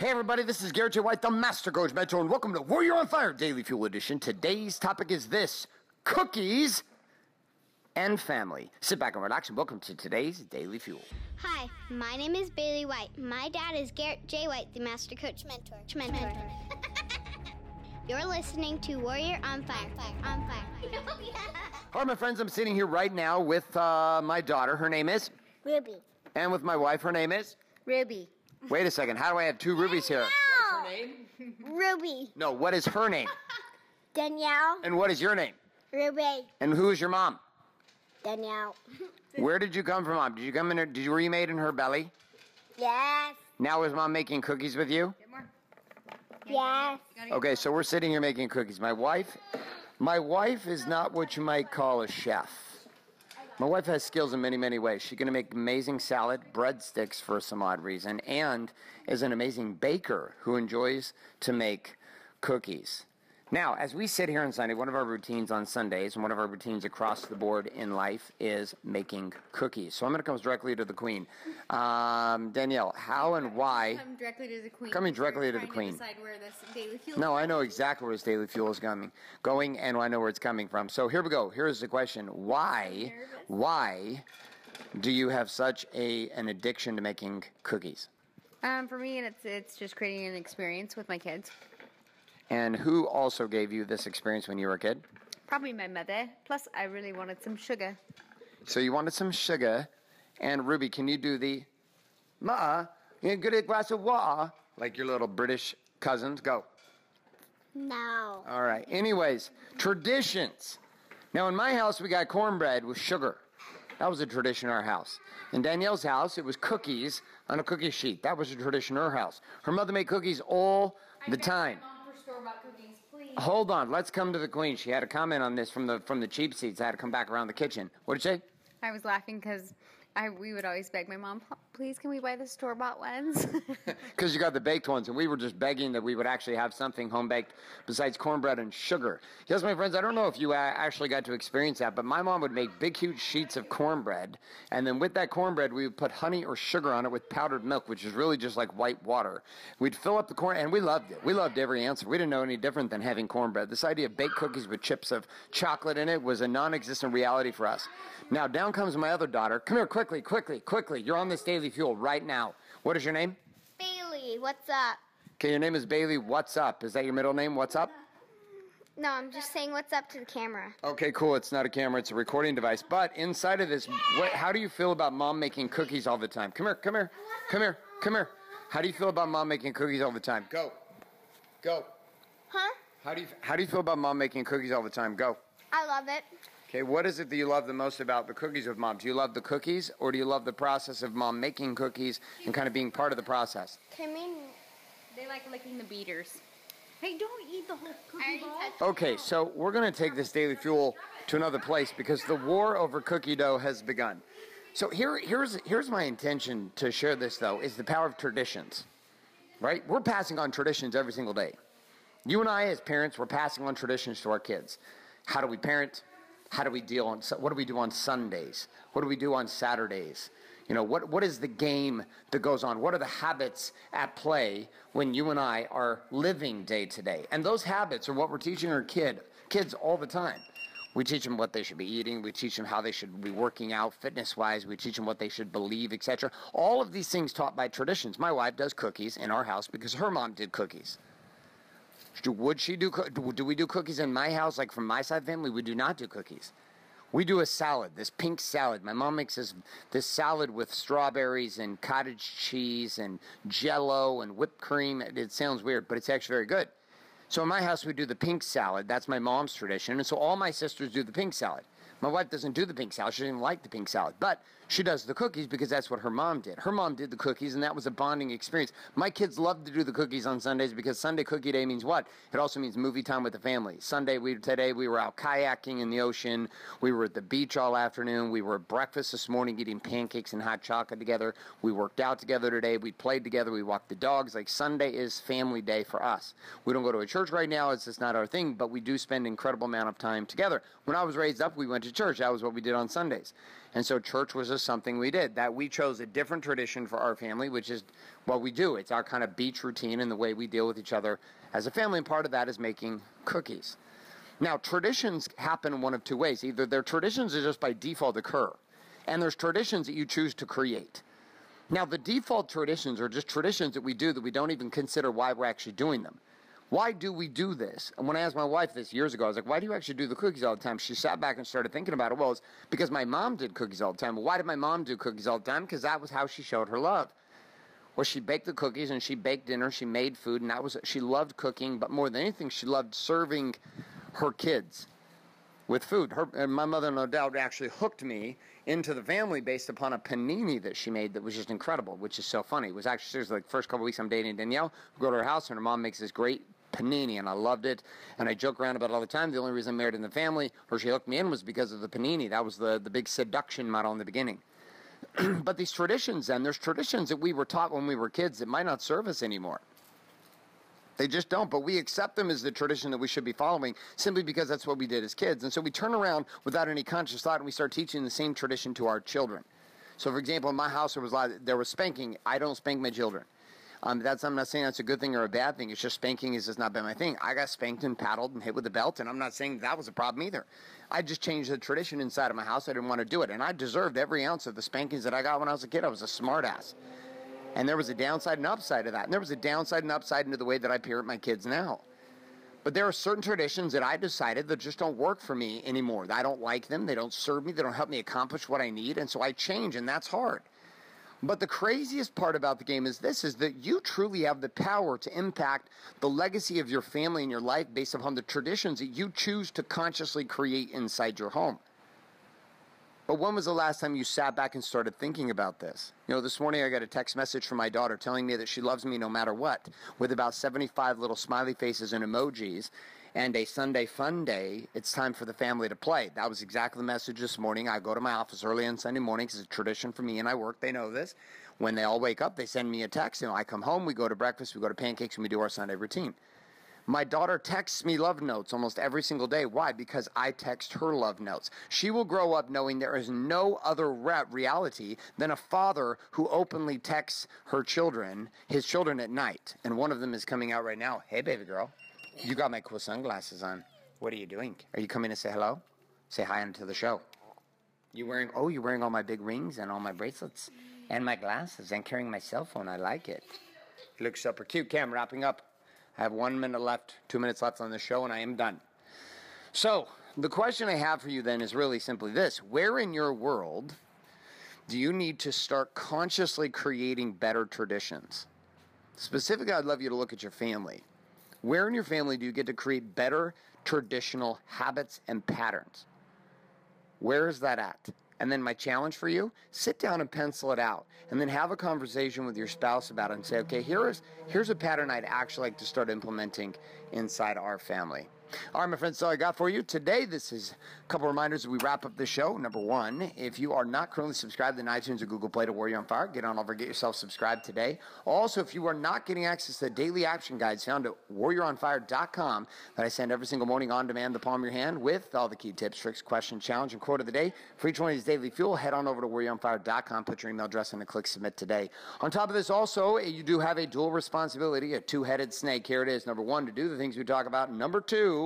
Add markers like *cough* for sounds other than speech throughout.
Hey everybody, this is Garrett J. White, the Master Coach Mentor, and welcome to Warrior on Fire Daily Fuel Edition. Today's topic is this cookies and family. Sit back and relax and welcome to today's Daily Fuel. Hi, my name is Bailey White. My dad is Garrett J. White, the Master Coach Mentor. Mentor. *laughs* You're listening to Warrior on Fire. On Fire. *laughs* All right, my friends, I'm sitting here right now with uh, my daughter. Her name is, Ruby. and with my wife. Her name is. Ruby. Wait a second, how do I have two rubies here? What's her name? Ruby. No, what is her name? *laughs* Danielle. And what is your name? Ruby. And who is your mom? Danielle. *laughs* Where did you come from, mom? Did you come in her? Did you were you made in her belly? Yes. Now is mom making cookies with you? Yes. Okay, so we're sitting here making cookies. My wife, my wife is not what you might call a chef. My wife has skills in many, many ways. She can make amazing salad, breadsticks for some odd reason, and is an amazing baker who enjoys to make cookies. Now, as we sit here on Sunday, one of our routines on Sundays and one of our routines across the board in life is making cookies. So I'm going to come directly to the Queen. Um, Danielle, how and why? Come directly to the queen. Coming directly to the queen. decide where this daily fuel. No, I know exactly where this daily fuel is coming, going, and I know where it's coming from. So here we go. Here's the question: Why, why do you have such a an addiction to making cookies? Um, for me, it's it's just creating an experience with my kids. And who also gave you this experience when you were a kid? Probably my mother. Plus, I really wanted some sugar. So you wanted some sugar, and Ruby, can you do the ma? You get a glass of water like your little British cousins? Go. No. All right. Anyways, traditions. Now, in my house, we got cornbread with sugar. That was a tradition in our house. In Danielle's house, it was cookies on a cookie sheet. That was a tradition in her house. Her mother made cookies all the time. Hold on. Let's come to the queen. She had a comment on this from the from the cheap seats. I had to come back around the kitchen. What did you say? I was laughing because I we would always beg my mom, please, can we buy the store bought ones? *laughs* Because you got the baked ones, and we were just begging that we would actually have something home baked besides cornbread and sugar. Yes, my friends, I don't know if you uh, actually got to experience that, but my mom would make big, huge sheets of cornbread, and then with that cornbread, we would put honey or sugar on it with powdered milk, which is really just like white water. We'd fill up the corn, and we loved it. We loved every answer. We didn't know any different than having cornbread. This idea of baked cookies with chips of chocolate in it was a non existent reality for us. Now, down comes my other daughter. Come here, quickly, quickly, quickly. You're on this daily fuel right now. What is your name? Bailey, what's up? Okay, your name is Bailey. What's up? Is that your middle name? What's up? No, I'm just saying what's up to the camera. Okay, cool. It's not a camera, it's a recording device. But inside of this, what, how do you feel about mom making cookies all the time? Come here, come here, come here, come here. How do you feel about mom making cookies all the time? Go. Go. Huh? How do you how do you feel about mom making cookies all the time? Go. I love it. Okay, what is it that you love the most about the cookies with mom? Do you love the cookies or do you love the process of mom making cookies and kind of being part of the process? Can we? they like licking the beaters. Hey, don't eat the whole cookie ball. Okay, so we're going to take this daily fuel to another place because the war over cookie dough has begun. So here, here's here's my intention to share this though is the power of traditions, right? We're passing on traditions every single day. You and I, as parents, we're passing on traditions to our kids. How do we parent? How do we deal on? What do we do on Sundays? What do we do on Saturdays? You know, what, what is the game that goes on? What are the habits at play when you and I are living day to day? And those habits are what we're teaching our kid, kids all the time. We teach them what they should be eating. We teach them how they should be working out fitness wise. We teach them what they should believe, etc. All of these things taught by traditions. My wife does cookies in our house because her mom did cookies. Would she do? Do we do cookies in my house? Like from my side of family, we do not do cookies. We do a salad, this pink salad. My mom makes this this salad with strawberries and cottage cheese and jello and whipped cream. It, it sounds weird, but it's actually very good. So in my house, we do the pink salad. That's my mom's tradition. And so all my sisters do the pink salad. My wife doesn't do the pink salad. She doesn't like the pink salad. But she does the cookies because that's what her mom did. Her mom did the cookies, and that was a bonding experience. My kids love to do the cookies on Sundays because Sunday cookie day means what? It also means movie time with the family. Sunday, we today we were out kayaking in the ocean. We were at the beach all afternoon. We were at breakfast this morning eating pancakes and hot chocolate together. We worked out together today. We played together. We walked the dogs. Like Sunday is family day for us. We don't go to a church right now. It's just not our thing, but we do spend incredible amount of time together. When I was raised up, we went to church. That was what we did on Sundays. And so church was just something we did. That we chose a different tradition for our family, which is what we do. It's our kind of beach routine and the way we deal with each other as a family. And part of that is making cookies. Now, traditions happen one of two ways. Either their traditions that just by default occur, and there's traditions that you choose to create. Now, the default traditions are just traditions that we do that we don't even consider why we're actually doing them. Why do we do this? And when I asked my wife this years ago, I was like, why do you actually do the cookies all the time? She sat back and started thinking about it. Well, it's because my mom did cookies all the time. Why did my mom do cookies all the time? Because that was how she showed her love. Well, she baked the cookies and she baked dinner, she made food, and that was she loved cooking, but more than anything, she loved serving her kids with food. Her, and my mother, no doubt, actually hooked me into the family based upon a panini that she made that was just incredible, which is so funny. It was actually seriously like first couple weeks I'm dating Danielle. We go to her house and her mom makes this great panini, and I loved it. And I joke around about it all the time. The only reason I married in the family, or she hooked me in, was because of the panini. That was the, the big seduction model in the beginning. *clears throat* but these traditions, then, there's traditions that we were taught when we were kids that might not serve us anymore. They just don't, but we accept them as the tradition that we should be following simply because that's what we did as kids. And so we turn around without any conscious thought and we start teaching the same tradition to our children. So, for example, in my house, there was, there was spanking. I don't spank my children. Um, that's I'm not saying that's a good thing or a bad thing. It's just spanking has just not been my thing. I got spanked and paddled and hit with a belt, and I'm not saying that was a problem either. I just changed the tradition inside of my house. I didn't want to do it, and I deserved every ounce of the spankings that I got when I was a kid. I was a smartass. And there was a downside and upside to that. And there was a downside and upside into the way that I parent my kids now. But there are certain traditions that I decided that just don't work for me anymore. I don't like them. They don't serve me. They don't help me accomplish what I need. And so I change, and that's hard. But the craziest part about the game is this is that you truly have the power to impact the legacy of your family and your life based upon the traditions that you choose to consciously create inside your home. But when was the last time you sat back and started thinking about this? You know, this morning I got a text message from my daughter telling me that she loves me no matter what, with about 75 little smiley faces and emojis. And a Sunday fun day, it's time for the family to play. That was exactly the message this morning. I go to my office early on Sunday mornings. It's a tradition for me and I work. They know this. When they all wake up, they send me a text. You know, I come home, we go to breakfast, we go to pancakes, and we do our Sunday routine. My daughter texts me love notes almost every single day. Why? Because I text her love notes. She will grow up knowing there is no other re- reality than a father who openly texts her children, his children at night. And one of them is coming out right now. Hey, baby girl, you got my cool sunglasses on. What are you doing? Are you coming to say hello? Say hi into the show. You wearing? Oh, you're wearing all my big rings and all my bracelets and my glasses and carrying my cell phone. I like it. looks super cute. Cam, wrapping up. I have one minute left, two minutes left on the show, and I am done. So, the question I have for you then is really simply this Where in your world do you need to start consciously creating better traditions? Specifically, I'd love you to look at your family. Where in your family do you get to create better traditional habits and patterns? Where is that at? And then my challenge for you, sit down and pencil it out. And then have a conversation with your spouse about it and say, okay, here is here's a pattern I'd actually like to start implementing inside our family. All right, my friends, so I got for you today. This is a couple reminders we wrap up the show. Number one, if you are not currently subscribed in iTunes or Google Play to Warrior on Fire, get on over, get yourself subscribed today. Also, if you are not getting access to the daily action guides found at warrioronfire.com that I send every single morning on demand, the palm of your hand, with all the key tips, tricks, question, challenge, and quote of the day. For each one of these daily fuel, head on over to warrioronfire.com, put your email address in and click submit today. On top of this, also, you do have a dual responsibility, a two headed snake. Here it is. Number one, to do the things we talk about. Number two,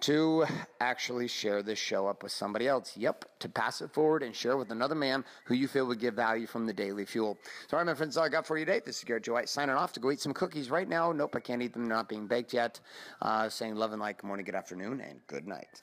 to actually share this show up with somebody else. Yep, to pass it forward and share with another man who you feel would give value from the daily fuel. So, all right, my friends, all I got for you today. This is Garrett J. White signing off to go eat some cookies right now. Nope, I can't eat them. They're not being baked yet. Uh, saying love and light, good morning, good afternoon, and good night.